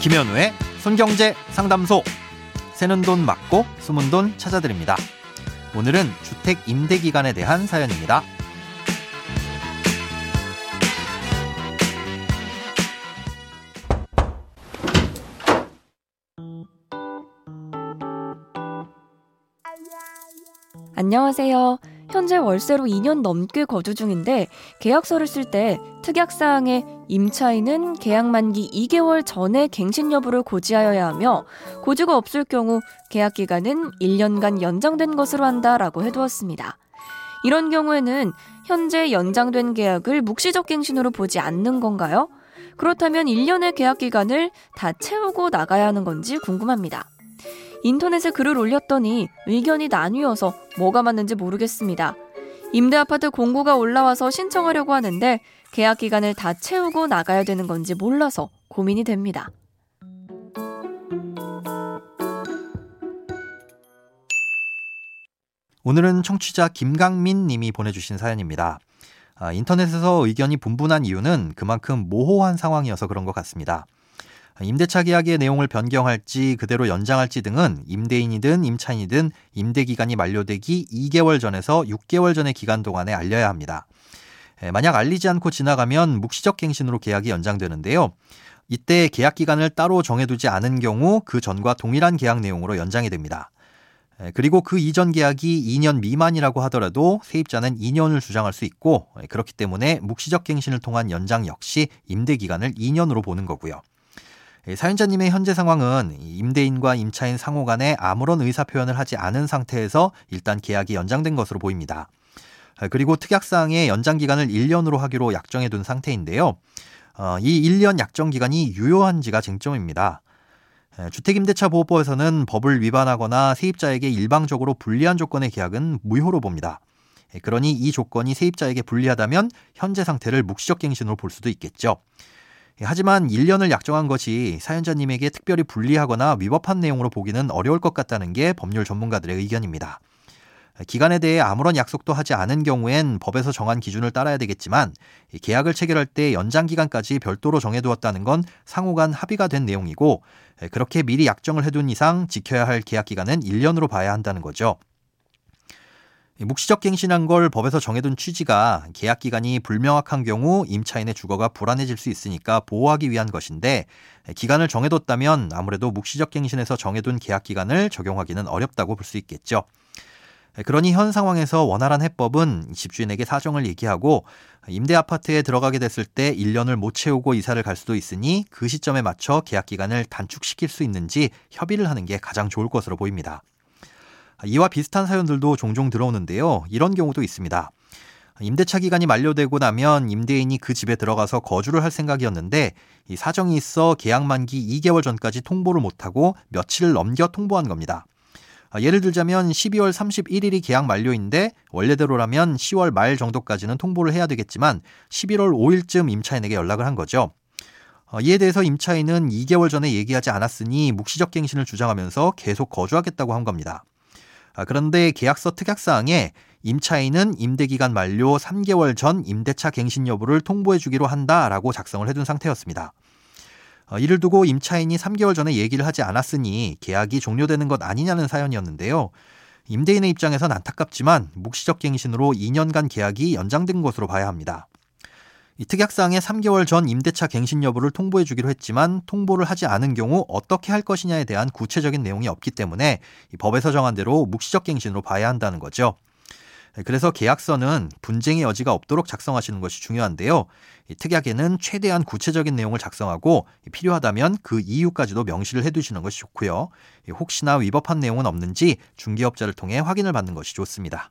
김현우의 손경제 상담소. 새는 돈 맞고 숨은 돈 찾아드립니다. 오늘은 주택 임대 기간에 대한 사연입니다. 안녕하세요. 현재 월세로 2년 넘게 거주 중인데 계약서를 쓸 때 특약사항에 임차인은 계약 만기 2개월 전에 갱신 여부를 고지하여야 하며 고지가 없을 경우 계약 기간은 1년간 연장된 것으로 한다라고 해두었습니다. 이런 경우에는 현재 연장된 계약을 묵시적 갱신으로 보지 않는 건가요? 그렇다면 1년의 계약 기간을 다 채우고 나가야 하는 건지 궁금합니다. 인터넷에 글을 올렸더니 의견이 나뉘어서 뭐가 맞는지 모르겠습니다. 임대 아파트 공고가 올라와서 신청하려고 하는데 계약 기간을 다 채우고 나가야 되는 건지 몰라서 고민이 됩니다. 오늘은 청취자 김강민 님이 보내주신 사연입니다. 아, 인터넷에서 의견이 분분한 이유는 그만큼 모호한 상황이어서 그런 것 같습니다. 임대차 계약의 내용을 변경할지 그대로 연장할지 등은 임대인이든 임차인이든 임대 기간이 만료되기 2개월 전에서 6개월 전의 기간 동안에 알려야 합니다. 만약 알리지 않고 지나가면 묵시적 갱신으로 계약이 연장되는데요. 이때 계약 기간을 따로 정해두지 않은 경우 그 전과 동일한 계약 내용으로 연장이 됩니다. 그리고 그 이전 계약이 2년 미만이라고 하더라도 세입자는 2년을 주장할 수 있고 그렇기 때문에 묵시적 갱신을 통한 연장 역시 임대 기간을 2년으로 보는 거고요. 예, 사연자님의 현재 상황은 임대인과 임차인 상호 간에 아무런 의사 표현을 하지 않은 상태에서 일단 계약이 연장된 것으로 보입니다. 아, 그리고 특약사항의 연장 기간을 1년으로 하기로 약정해 둔 상태인데요. 어, 이 1년 약정 기간이 유효한지가 쟁점입니다. 예, 주택임대차 보호법에서는 법을 위반하거나 세입자에게 일방적으로 불리한 조건의 계약은 무효로 봅니다. 예, 그러니 이 조건이 세입자에게 불리하다면 현재 상태를 묵시적 갱신으로 볼 수도 있겠죠. 예, 하지만 1년을 약정한 것이 사연자님에게 특별히 불리하거나 위법한 내용으로 보기는 어려울 것 같다는 게 법률 전문가들의 의견입니다. 기간에 대해 아무런 약속도 하지 않은 경우엔 법에서 정한 기준을 따라야 되겠지만 계약을 체결할 때 연장 기간까지 별도로 정해두었다는 건 상호 간 합의가 된 내용이고 그렇게 미리 약정을 해둔 이상 지켜야 할 계약 기간은 1년으로 봐야 한다는 거죠. 묵시적 갱신한 걸 법에서 정해둔 취지가 계약 기간이 불명확한 경우 임차인의 주거가 불안해질 수 있으니까 보호하기 위한 것인데 기간을 정해뒀다면 아무래도 묵시적 갱신에서 정해둔 계약 기간을 적용하기는 어렵다고 볼 수 있겠죠. 그러니 현 상황에서 원활한 해법은 집주인에게 사정을 얘기하고 임대 아파트에 들어가게 됐을 때 1년을 못 채우고 이사를 갈 수도 있으니 그 시점에 맞춰 계약 기간을 단축시킬 수 있는지 협의를 하는 게 가장 좋을 것으로 보입니다. 이와 비슷한 사연들도 종종 들어오는데요. 이런 경우도 있습니다. 임대차 기간이 만료되고 나면 임대인이 그 집에 들어가서 거주를 할 생각이었는데 이 사정이 있어 계약 만기 2개월 전까지 통보를 못하고 며칠을 넘겨 통보한 겁니다. 예를 들자면 12월 31일이 계약 만료인데 원래대로라면 10월 말 정도까지는 통보를 해야 되겠지만 11월 5일쯤 임차인에게 연락을 한 거죠. 이에 대해서 임차인은 2개월 전에 얘기하지 않았으니 묵시적 갱신을 주장하면서 계속 거주하겠다고 한 겁니다. 아, 그런데 계약서 특약사항에 임차인은 임대기간 만료 3개월 전 임대차 갱신 여부를 통보해 주기로 한다라고 작성을 해둔 상태였습니다. 어, 이를 두고 임차인이 3개월 전에 얘기를 하지 않았으니 계약이 종료되는 것 아니냐는 사연이었는데요. 임대인의 입장에선 안타깝지만 묵시적 갱신으로 2년간 계약이 연장된 것으로 봐야 합니다. 이 특약사항에 3개월 전 임대차 갱신 여부를 통보해 주기로 했지만 통보를 하지 않은 경우 어떻게 할 것이냐에 대한 구체적인 내용이 없기 때문에 법에서 정한 대로 묵시적 갱신으로 봐야 한다는 거죠. 그래서 계약서는 분쟁의 여지가 없도록 작성하시는 것이 중요한데요. 특약에는 최대한 구체적인 내용을 작성하고 필요하다면 그 이유까지도 명시를 해두시는 것이 좋고요. 혹시나 위법한 내용은 없는지 중개업자를 통해 확인을 받는 것이 좋습니다.